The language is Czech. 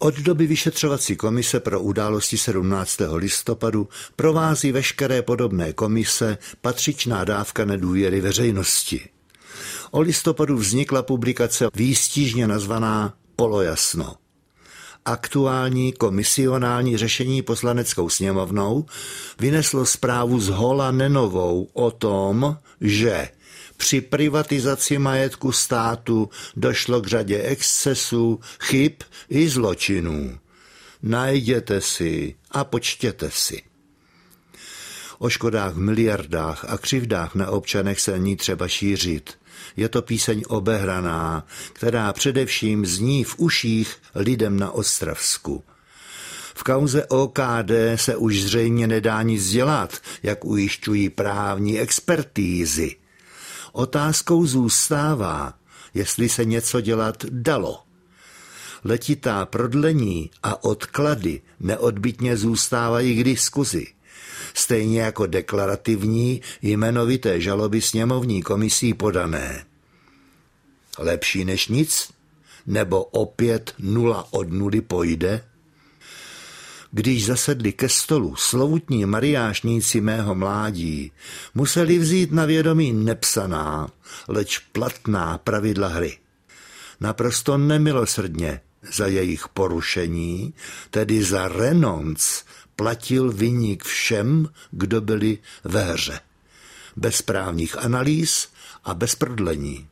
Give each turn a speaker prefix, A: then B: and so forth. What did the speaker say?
A: Od doby vyšetřovací komise pro události 17. listopadu provází veškeré podobné komise patřičná dávka nedůvěry veřejnosti. O listopadu vznikla publikace výstižně nazvaná Polojasno. Aktuální komisionální řešení poslaneckou sněmovnou vyneslo zprávu z Hola Nenovou o tom, že při privatizaci majetku státu došlo k řadě excesů, chyb i zločinů. Najděte si a počtěte si. O škodách v miliardách a křivdách na občanech se ní třeba šířit. Je to píseň obehraná, která především zní v uších lidem na Ostravsku. V kauze OKD se už zřejmě nedá nic dělat, jak ujišťují právní expertízy. Otázkou zůstává, jestli se něco dělat dalo. Letitá prodlení a odklady neodbitně zůstávají k diskuzi. Stejně jako deklarativní jmenovité žaloby sněmovní komisí podané. Lepší než nic? Nebo opět nula od nuly pojde? Když zasedli ke stolu slovutní mariášníci mého mládí, museli vzít na vědomí nepsaná, leč platná pravidla hry. Naprosto nemilosrdně za jejich porušení, tedy za renonc, platil vyník všem, kdo byli ve hře. Bez právních analýz a bez prodlení.